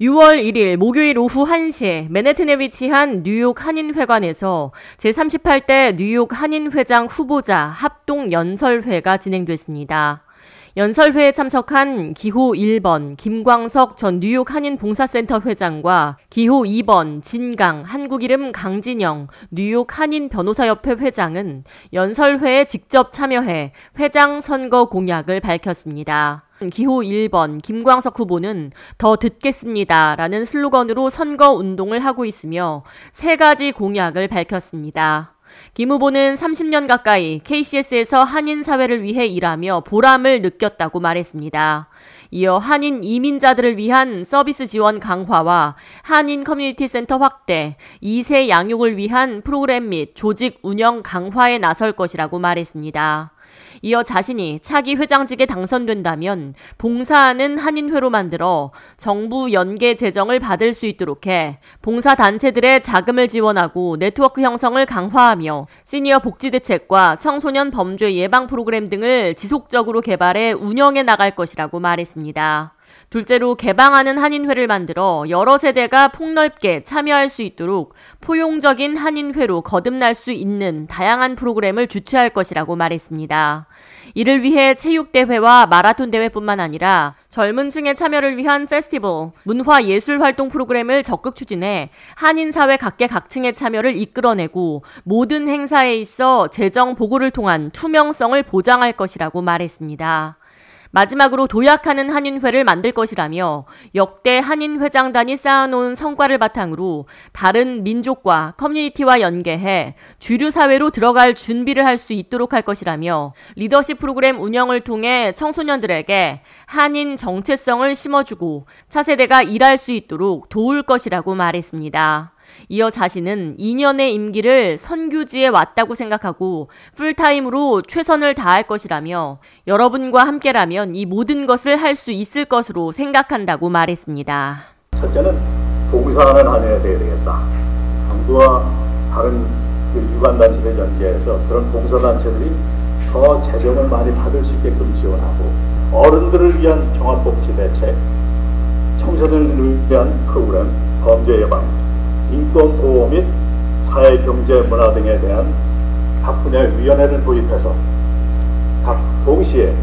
6월 1일 목요일 오후 1시 맨해튼에 위치한 뉴욕 한인회관에서 제38대 뉴욕 한인회장 후보자 합동 연설회가 진행됐습니다. 연설회에 참석한 기호 1번 김광석 전 뉴욕 한인 봉사센터 회장과 기호 2번 진강 한국 이름 강진영 뉴욕 한인 변호사협회 회장은 연설회에 직접 참여해 회장 선거 공약을 밝혔습니다. 기호 1번 김광석 후보는 더 듣겠습니다. 라는 슬로건으로 선거 운동을 하고 있으며 세 가지 공약을 밝혔습니다. 김 후보는 30년 가까이 KCS에서 한인 사회를 위해 일하며 보람을 느꼈다고 말했습니다. 이어 한인 이민자들을 위한 서비스 지원 강화와 한인 커뮤니티 센터 확대, 2세 양육을 위한 프로그램 및 조직 운영 강화에 나설 것이라고 말했습니다. 이어 자신이 차기 회장직에 당선된다면 봉사하는 한인회로 만들어 정부 연계 재정을 받을 수 있도록 해 봉사 단체들의 자금을 지원하고 네트워크 형성을 강화하며 시니어 복지 대책과 청소년 범죄 예방 프로그램 등을 지속적으로 개발해 운영해 나갈 것이라고 말했습니다. 둘째로 개방하는 한인회를 만들어 여러 세대가 폭넓게 참여할 수 있도록 포용적인 한인회로 거듭날 수 있는 다양한 프로그램을 주최할 것이라고 말했습니다. 이를 위해 체육대회와 마라톤 대회뿐만 아니라 젊은 층의 참여를 위한 페스티벌, 문화 예술 활동 프로그램을 적극 추진해 한인사회 각계각층의 참여를 이끌어내고 모든 행사에 있어 재정 보고를 통한 투명성을 보장할 것이라고 말했습니다. 마지막으로 도약하는 한인회를 만들 것이라며 역대 한인 회장단이 쌓아놓은 성과를 바탕으로 다른 민족과 커뮤니티와 연계해 주류 사회로 들어갈 준비를 할 수 있도록 할 것이라며 리더십 프로그램 운영을 통해 청소년들에게 한인 정체성을 심어주고 차세대가 일할 수 있도록 도울 것이라고 말했습니다. 이어 자신은 2년의 임기를 선교지에 왔다고 생각하고 풀타임으로 최선을 다할 것이라며 여러분과 함께라면 이 모든 것을 할 수 있을 것으로 생각한다고 말했습니다. 첫째는 봉사하는 한 해야 되겠다. 정부와 다른 그 유관단체를 연계해서 그런 봉사단체들이 더 재정을 많이 받을 수 있게끔 지원하고 어른들을 위한 종합복지 대책, 청소년을 위한 프로그램, 범죄 예방, 인권 보호 및 사회 경제 문화 등에 대한 각 분야의 위원회를 도입해서 각 동시에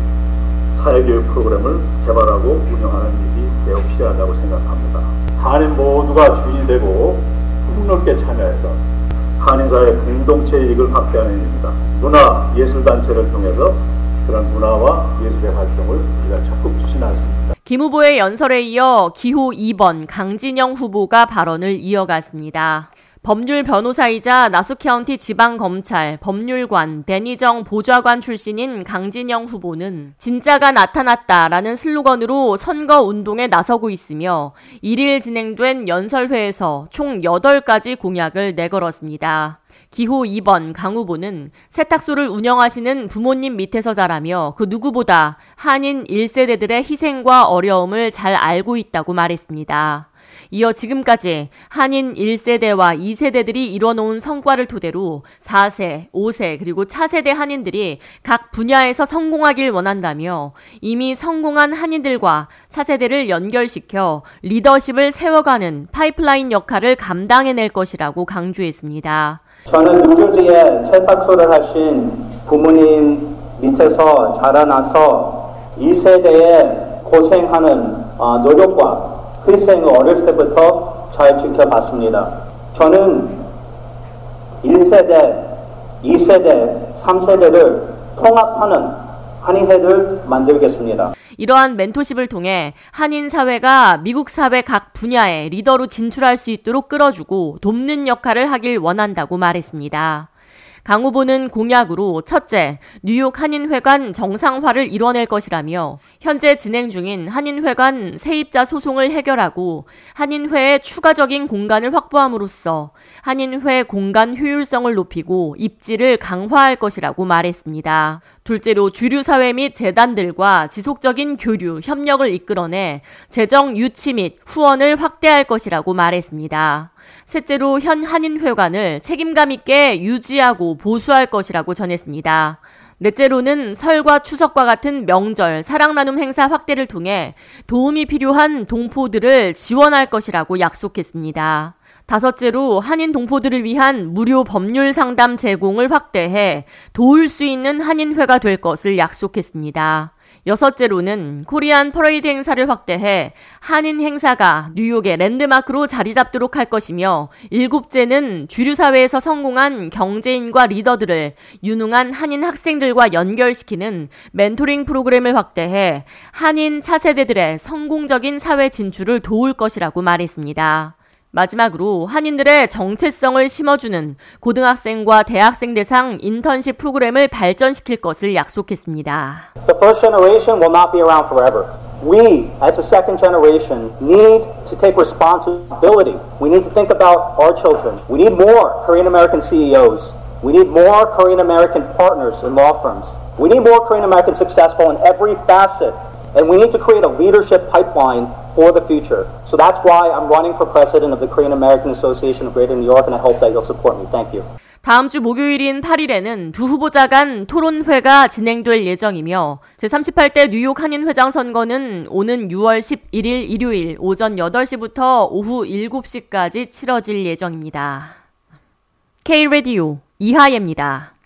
사회교육 프로그램을 개발하고 운영하는 일이 매우 필요하다고 생각합니다. 한인 모두가 주인이 되고 폭넓게 참여해서 한인사회 공동체 이익을 확대하는 일입니다. 문화 예술단체를 통해서 그런 문화와 예술의 활동을 우리가 적극 추진할 수 있습니다. 김 후보의 연설에 이어 기호 2번 강진영 후보가 발언을 이어갔습니다. 법률 변호사이자 나수카운티 지방검찰 법률관 데니정 보좌관 출신인 강진영 후보는 진짜가 나타났다라는 슬로건으로 선거 운동에 나서고 있으며 1일 진행된 연설회에서 총 8가지 공약을 내걸었습니다. 기호 2번 강 후보는 세탁소를 운영하시는 부모님 밑에서 자라며 그 누구보다 한인 1세대들의 희생과 어려움을 잘 알고 있다고 말했습니다. 이어 지금까지 한인 1세대와 2세대들이 이뤄놓은 성과를 토대로 4세, 5세, 그리고 차세대 한인들이 각 분야에서 성공하길 원한다며 이미 성공한 한인들과 차세대를 연결시켜 리더십을 세워가는 파이프라인 역할을 감당해낼 것이라고 강조했습니다. 저는 뉴저지에 세탁소를 하신 부모님 밑에서 자라나서 2세대의 고생하는 어, 노력과 희생을 어렸을 때부터 잘 지켜봤습니다. 저는 1세대, 2세대, 3세대를 통합하는 한인회를 만들겠습니다. 이러한 멘토십을 통해 한인 사회가 미국 사회 각 분야의 리더로 진출할 수 있도록 끌어주고 돕는 역할을 하길 원한다고 말했습니다. 강 후보는 공약으로 첫째, 뉴욕 한인회관 정상화를 이뤄낼 것이라며 현재 진행 중인 한인회관 세입자 소송을 해결하고 한인회의 추가적인 공간을 확보함으로써 한인회 공간 효율성을 높이고 입지를 강화할 것이라고 말했습니다. 둘째로 주류 사회 및 재단들과 지속적인 교류, 협력을 이끌어내 재정 유치 및 후원을 확대할 것이라고 말했습니다. 셋째로 현 한인회관을 책임감 있게 유지하고 보수할 것이라고 전했습니다. 넷째로는 설과 추석과 같은 명절, 사랑 나눔 행사 확대를 통해 도움이 필요한 동포들을 지원할 것이라고 약속했습니다. 다섯째로 한인 동포들을 위한 무료 법률 상담 제공을 확대해 도울 수 있는 한인회가 될 것을 약속했습니다. 여섯째로는 코리안 퍼레이드 행사를 확대해 한인 행사가 뉴욕의 랜드마크로 자리 잡도록 할 것이며 일곱째는 주류 사회에서 성공한 경제인과 리더들을 유능한 한인 학생들과 연결시키는 멘토링 프로그램을 확대해 한인 차세대들의 성공적인 사회 진출을 도울 것이라고 말했습니다. 마지막으로 한인들의 정체성을 심어주는 고등학생과 대학생 대상 인턴십 프로그램을 발전시킬 것을 약속했습니다. The first generation will not be around forever. We, as a second generation, need to take responsibility. We need to think about our children. We need more Korean American CEOs. We need more Korean American partners in law firms. We need more Korean American successful in every facet. And we need to create a leadership pipeline for the future. So that's why I'm running for president of the Korean American Association of Greater New York, and I hope that you'll support me. Thank you. 다음 주 목요일인 8일에는 두 후보자 간 토론회가 진행될 예정이며 제38대 뉴욕 한인회장 선거는 오는 6월 11일 일요일 오전 8시부터 오후 7시까지 치러질 예정입니다. K-Radio 이하예입니다.